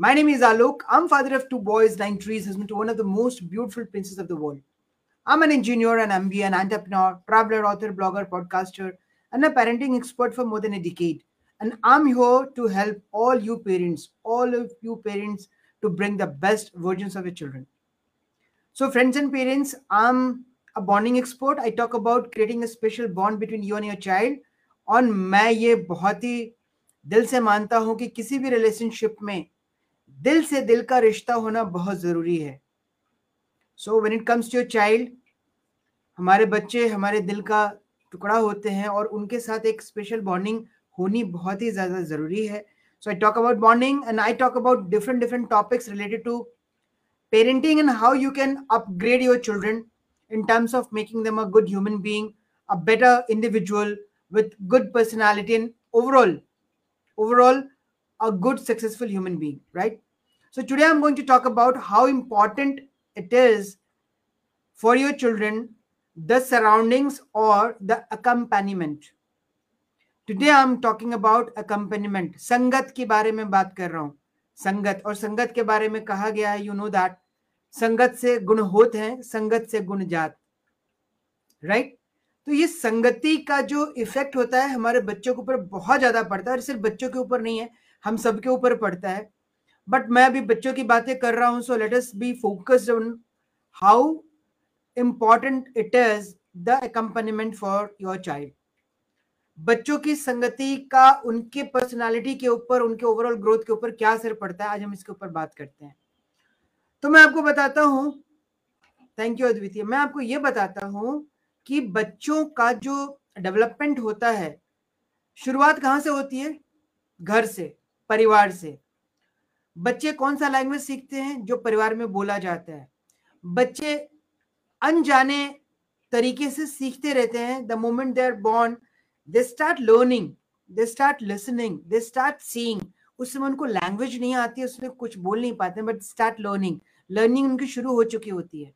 My name is Alok. I'm father of two boys, nine trees, husband to one of the most beautiful princes of the world. I'm an engineer, an MBA, an entrepreneur, traveler, author, blogger, podcaster, and a parenting expert for more than a decade. And I'm here to help all you parents, all of you parents, to bring the best versions of your children. So, friends and parents, I'm a bonding expert. I talk about creating a special bond between you and your child. और मैं ये बहुत ही दिल से मानता हूं कि किसी भी रिलेशनशिप में दिल से दिल का रिश्ता होना बहुत ज़रूरी है। So when it comes your child हमारे बच्चे, हमारे दिल का टुकड़ा होते हैं और उनके साथ एक स्पेशल बॉन्डिंग होनी बहुत ही ज़्यादा ज़रूरी है। So I talk about bonding and I talk about different different topics related to parenting and how you can upgrade your children in terms of making them a good human being a better individual with good personality in overall overall a good successful human being right so today i'm going to talk about how important it is for your children the surroundings or the accompaniment today i'm talking about accompaniment संगत के बारे में बात कर रहा हूँ संगत और संगत के बारे में कहा गया है यू नो दैट संगत से गुण होते हैं संगत से गुण जात राइट right? तो ये संगति का जो इफ़ेक्ट होता है हमारे बच्चों के ऊपर बहुत ज़्यादा पड़ता है और सिर्फ़ बच्चों के ऊपर नहीं है हम सबके ऊपर पड़ता है। बट मैं अभी बच्चों की बातें कर रहा हूँ so let us be focused on how important it is the accompaniment for your child बच्चों की संगति का, उनके पर्सनालिटी के ऊपर, उनके ओवरऑल ग्रोथ के ऊपर क्या असर पड़ता है, आज हम इसके ऊपर बात करते हैं। तो मैं आपको बताता हूँ थैंक यू अद्वितीय, मैं आपको ये बताता हूँ कि बच्चों का जो डेवलपमेंट होता है, शुरुआत कहाँ से होती है? घर से। परिवार से। बच्चे कौन सा लैंग्वेज सीखते हैं जो परिवार में बोला जाता है? बच्चे अनजाने तरीके से सीखते रहते हैं। The moment they are born they start learning they start listening they start seeing उस समय उनको लैंग्वेज नहीं आती उसमें कुछ बोल नहीं पाते बट स्टार्ट लर्निंग लर्निंग उनकी शुरू हो चुकी होती है।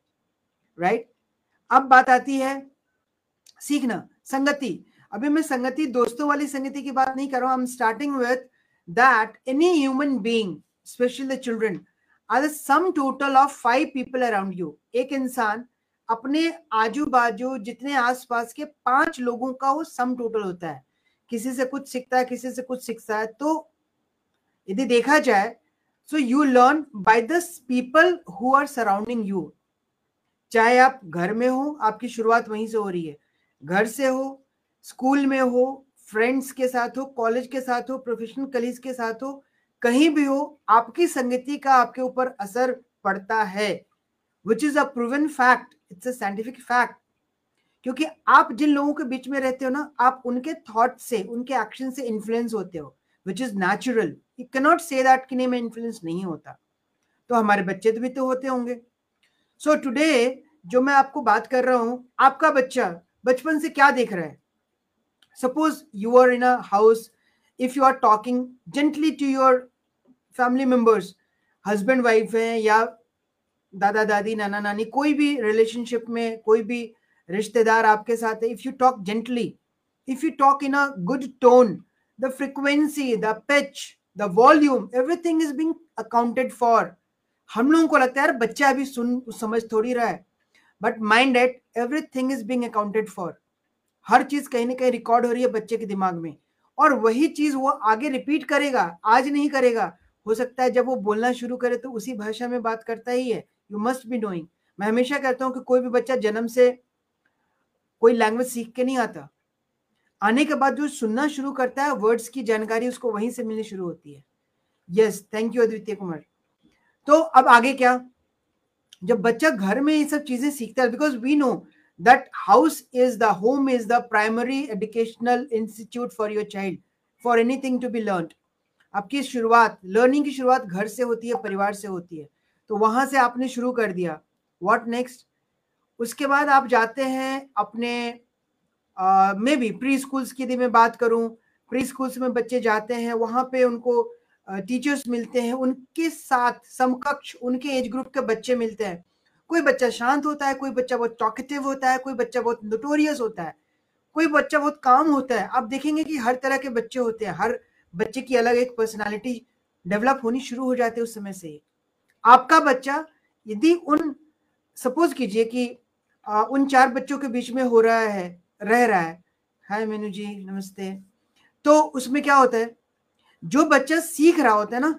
Right right? अब बात आती है सीखना, संगति। अभी मैं संगति, दोस्तों वाली संगति की बात नहीं कर रहा हूँ। Starting with that any human being specially the children are the sum total of five people around you एक इंसान अपने आजू बाजू जितने आसपास के पाँच लोगों का वो सम टोटल होता है। किसी से कुछ सीखता है, किसी से कुछ सीखता है। तो यदि देखा जाए so you learn by the people who are surrounding you चाहे आप घर में हो, आपकी शुरुआत वहीं से हो रही है। घर से हो स्कूल में हो फ्रेंड्स के साथ हो कॉलेज के साथ हो प्रोफेशनल कलीज के साथ हो कहीं भी हो आपकी संगति का आपके ऊपर असर पड़ता है which is a proven fact it's a scientific fact क्योंकि आप जिन लोगों के बीच में रहते हो ना आप उनके थॉट से उनके एक्शन से इन्फ्लुएंस होते हो which is natural you cannot say that कि नहीं मैं इन्फ्लुएंस नहीं होता। तो हमारे बच्चे तो भी तो होते होंगे। सो so, टुडे जो मैं आपको बात कर रहा हूँ आपका बच्चा बचपन से क्या देख रहा है? Suppose you are in a house if you are talking gently to your family members husband wife है या दादा, दादी, नाना, नानी, कोई भी रिलेशनशिप में, कोई भी रिश्तेदार आपके साथ है if you talk gently if you talk in a good tone the frequency the pitch the volume everything is being accounted for हम लोगों को लगता है, यार, बच्चा अभी सुन समझ थोड़ी रहा है. But mind it everything is being accounted for हर चीज़ कहीं ना कहीं रिकॉर्ड हो रही है बच्चे के दिमाग में। और वही चीज़ वो आगे रिपीट करेगा, आज नहीं करेगा। हो सकता है जब वो बोलना शुरू करे तो उसी भाषा में बात करता ही है। यू मस्ट बी नोइंग मैं हमेशा कहता हूँ कि कोई भी बच्चा जन्म से कोई लैंग्वेज सीख के नहीं आता। आने के बाद जो सुनना शुरू करता है वर्ड्स की जानकारी उसको वहीं से मिलनी शुरू होती है। यस थैंक यू अद्वितीय कुमार तो अब आगे क्या? जब बच्चा घर में ये सब चीज़ें सीखता है because we know that house is the home is the primary educational institute for your child for anything to be learn आपकी शुरुआत लर्निंग की शुरुआत घर से होती है, परिवार से होती है। तो वहाँ से आपने शुरू कर दिया। व्हाट नेक्स्ट उसके बाद आप जाते हैं अपने मे बी प्री स्कूल्स की यदि मैं बात करूँ प्री स्कूल्स में बच्चे जाते हैं, वहाँ पे उनको टीचर्स मिलते हैं, उनके साथ समकक्ष, उनके एज ग्रुप के बच्चे मिलते हैं। कोई बच्चा शांत होता है कोई बच्चा बहुत टॉकेटिव होता है कोई बच्चा बहुत नोटोरियस होता है कोई बच्चा बहुत काम होता है। आप देखेंगे कि हर तरह के बच्चे होते हैं हर बच्चे की अलग एक पर्सनालिटी डेवलप होनी शुरू हो जाती है उस समय से आपका बच्चा यदि उन सपोज़ कीजिए कि आ, उन चार बच्चों के बीच में हो रहा है रह रहा है हाय मेनू जी नमस्ते तो उसमें क्या होता है जो बच्चा सीख रहा होता है ना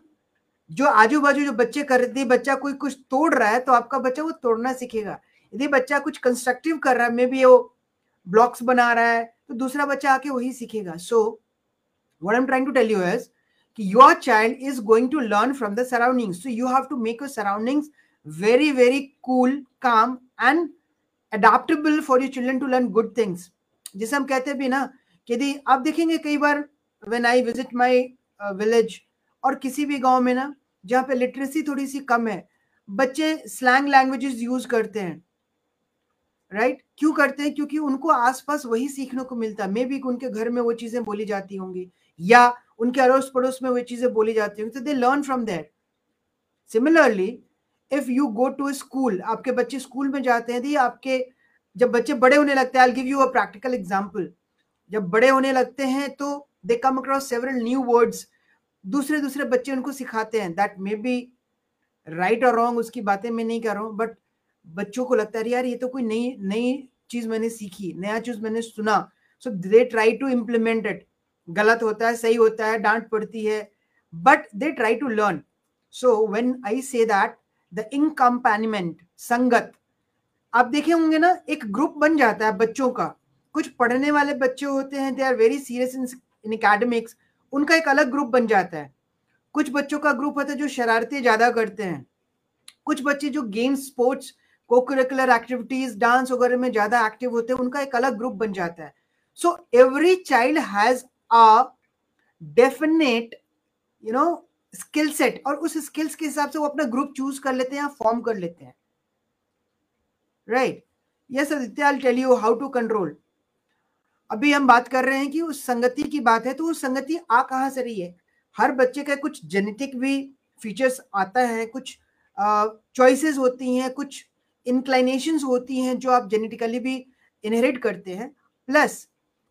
जो आजू बाजू जो बच्चे कर रहे बच्चा कोई कुछ तोड़ रहा है तो आपका बच्चा वो तोड़ना सीखेगा। यदि बच्चा कुछ कंस्ट्रक्टिव कर रहा है मे बी वो ब्लॉक्स बना रहा है तो दूसरा बच्चा आके वही सीखेगा। So what am trying to tell you is कि your child is going to learn from the surroundings so you have to make your surroundings very very cool calm and adaptable for your children to learn good things जिसे हम कहते भी ना, कि यदि आप देखेंगे कई बार when I visit my village और किसी भी गाँव में ना जहाँ पे लिटरेसी थोड़ी सी कम है, बच्चे स्लैंग लैंग्वेजेस यूज़ करते हैं राइट right? क्यों करते हैं? क्योंकि उनको आसपास वही सीखने को मिलता है। मे बी उनके घर में वो चीज़ें बोली जाती होंगी, या उनके अड़ोस पड़ोस में वो चीज़ें बोली जाती होंगी तो they learn from that similarly if you go to school आपके बच्चे स्कूल में जाते हैं तो आपके, जब बच्चे बड़े होने लगते हैं I give you a practical example जब बड़े होने लगते हैं तो they come across several new words दूसरे दूसरे बच्चे उनको सिखाते हैं। दैट मे बी राइट और रॉन्ग उसकी बातें मैं नहीं कर रहा हूँ बट बच्चों को लगता है यार, ये तो कोई नई नई चीज़ मैंने सीखी, नया चीज़ मैंने सुना। So they try to implement it गलत होता है, सही होता है, डांट पड़ती है but they try to learn so when I say that the इनकम्पेनिमेंट संगत, आप देखे होंगे ना, एक ग्रुप बन जाता है बच्चों का। कुछ पढ़ने वाले बच्चे होते हैं they are very serious in in academics उनका एक अलग ग्रुप बन जाता है। कुछ बच्चों का ग्रुप होता है जो शरारतें ज़्यादा करते हैं। कुछ बच्चे जो games sports cocurricular activities dance वगैरह में ज़्यादा एक्टिव होते हैं, उनका एक अलग ग्रुप बन जाता है। So every child has a definite you know skill set और उस स्किल्स के हिसाब से वो अपना ग्रुप चूज़ कर लेते हैं फॉर्म कर लेते हैं। Right yes Aditya I tell you how to control अभी हम बात कर रहे हैं कि उस संगति की बात है तो वो संगति आ कहाँ से रही है? हर बच्चे का कुछ जेनेटिक भी फीचर्स आता है कुछ चॉइसेस uh, होती हैं कुछ इंक्लाइनेशन होती हैं जो आप जेनेटिकली भी इनहेरिट करते हैं। प्लस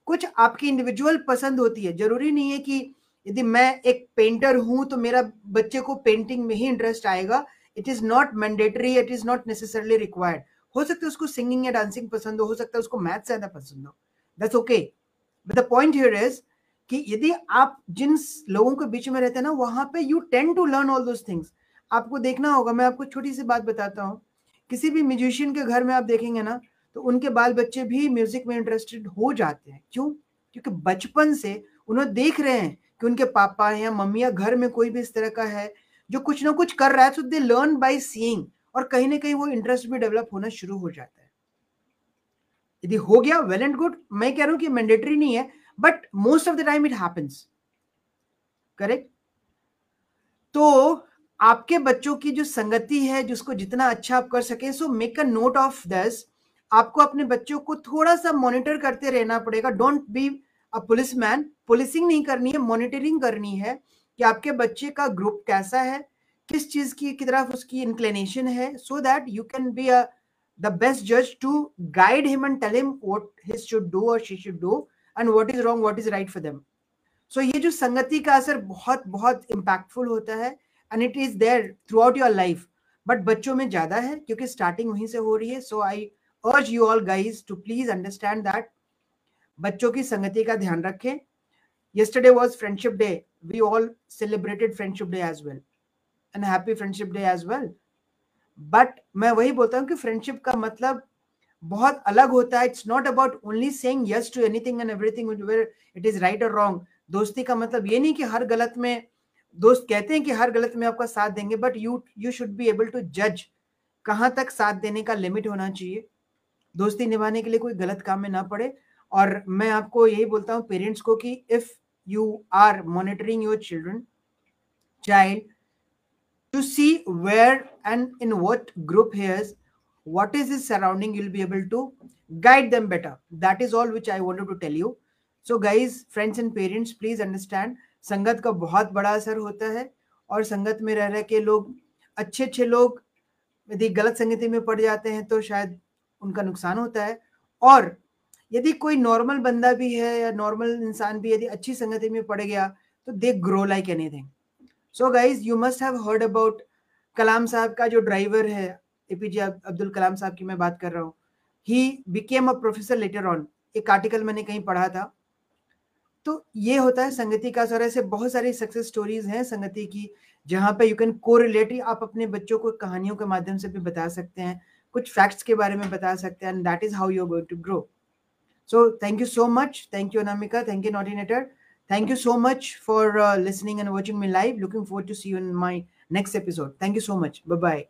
कुछ आपकी इंडिविजुअल पसंद होती है। ज़रूरी नहीं है कि यदि मैं एक पेंटर हूँ तो मेरा बच्चे को पेंटिंग में ही इंटरेस्ट आएगा। It is not mandatory it is not necessarily required हो सकता है उसको सिंगिंग या डांसिंग पसंद हो हो सकता है उसको मैथ ज़्यादा पसंद हो। That's okay but the point here is कि यदि आप जिन लोगों के बीच में रहते हैं ना, वहाँ पे you tend to learn all those things आपको देखना होगा, मैं आपको छोटी सी बात बताता हूँ। किसी भी म्यूजिशियन के घर में आप देखेंगे ना तो उनके बाल बच्चे भी म्यूज़िक में इंटरेस्टेड हो जाते हैं। क्यों? क्योंकि बचपन से उन्हें देख रहे हैं कि उनके पापा या मम्मी या घर में कोई भी इस तरह का है, जो कुछ ना कुछ कर रहा है तो दे लर्न बाय सीइंग और कहीं ना कहीं वो इंटरेस्ट भी डेवलप होना शुरू हो जाता है। यदि हो गया वेल एंड गुड मैं कह रहा हूँ कि मैंडेटरी नहीं है but most of the time it happens correct तो आपके बच्चों की जो संगति है, जिसको जितना अच्छा आप कर सके so make a note of this आपको अपने बच्चों को थोड़ा सा मॉनिटर करते रहना पड़ेगा। Don't be a policeman policing नहीं करनी है मॉनिटरिंग करनी है कि आपके बच्चे का ग्रुप कैसा है, किस चीज़ की की तरफ़ उसकी इंक्लिनेशन है so that you can be a the best जज to guide him and tell him what he should do और she should do and what is wrong what is right for them so ये जो संगति का असर बहुत बहुत impactful होता है and it is there throughout your life but बच्चों में ज़्यादा है क्योंकि स्टार्टिंग वहीं से हो रही है। So I urge you all guys to please understand that बच्चों की संगति का ध्यान रखें। Yesterday was friendship day. We all celebrated friendship day as well and happy friendship day as well. But मैं वही बोलता हूँ कि फ्रेंडशिप का मतलब बहुत अलग होता है। It's not about only saying yes to anything and everything where it is right और रॉन्ग दोस्ती का मतलब ये नहीं कि हर गलत में, दोस्त कहते हैं कि हर गलत में आपका साथ देंगे but you you should be able to जज कहाँ तक साथ देने का लिमिट होना चाहिए। दोस्ती निभाने के लिए कोई गलत काम में ना पड़े। और मैं आपको यही बोलता हूँ पेरेंट्स को कि if you are monitoring your children child to see where and in what group hairs what is his surrounding, you'll be able to guide them better. That is all which i wanted to tell you. So guys, friends and parents, please understand संगत का बहुत बड़ा असर होता है और संगत में रह रह के लोग अच्छे अच्छे लोग यदि गलत संगति में पड़ जाते हैं तो शायद उनका नुकसान होता है। और यदि कोई नॉर्मल बंदा भी है या नॉर्मल इंसान भी यदि अच्छी संगति में पड़ गया तो they grow like anything so guys you must have heard about Kalam साहब का जो ड्राइवर है ए पी जे अब्दुल कलाम साहब की मैं बात कर रहा हूँ। He became a professor later on एक आर्टिकल मैंने कहीं पढ़ा था। तो ये होता है संगति का सर ऐसे बहुत सारी सक्सेस स्टोरीज हैं संगति की, जहाँ पे यू कैन कोरिलेट आप अपने बच्चों को कहानियों के माध्यम से भी बता सकते हैं, कुछ फैक्ट्स के बारे में बता सकते हैं and that is how you going to grow so thank you so much thank you Anamika thank you coordinator Thank you so much for uh, listening and watching me live. Looking forward to see you in my next episode. Thank you so much. Bye bye.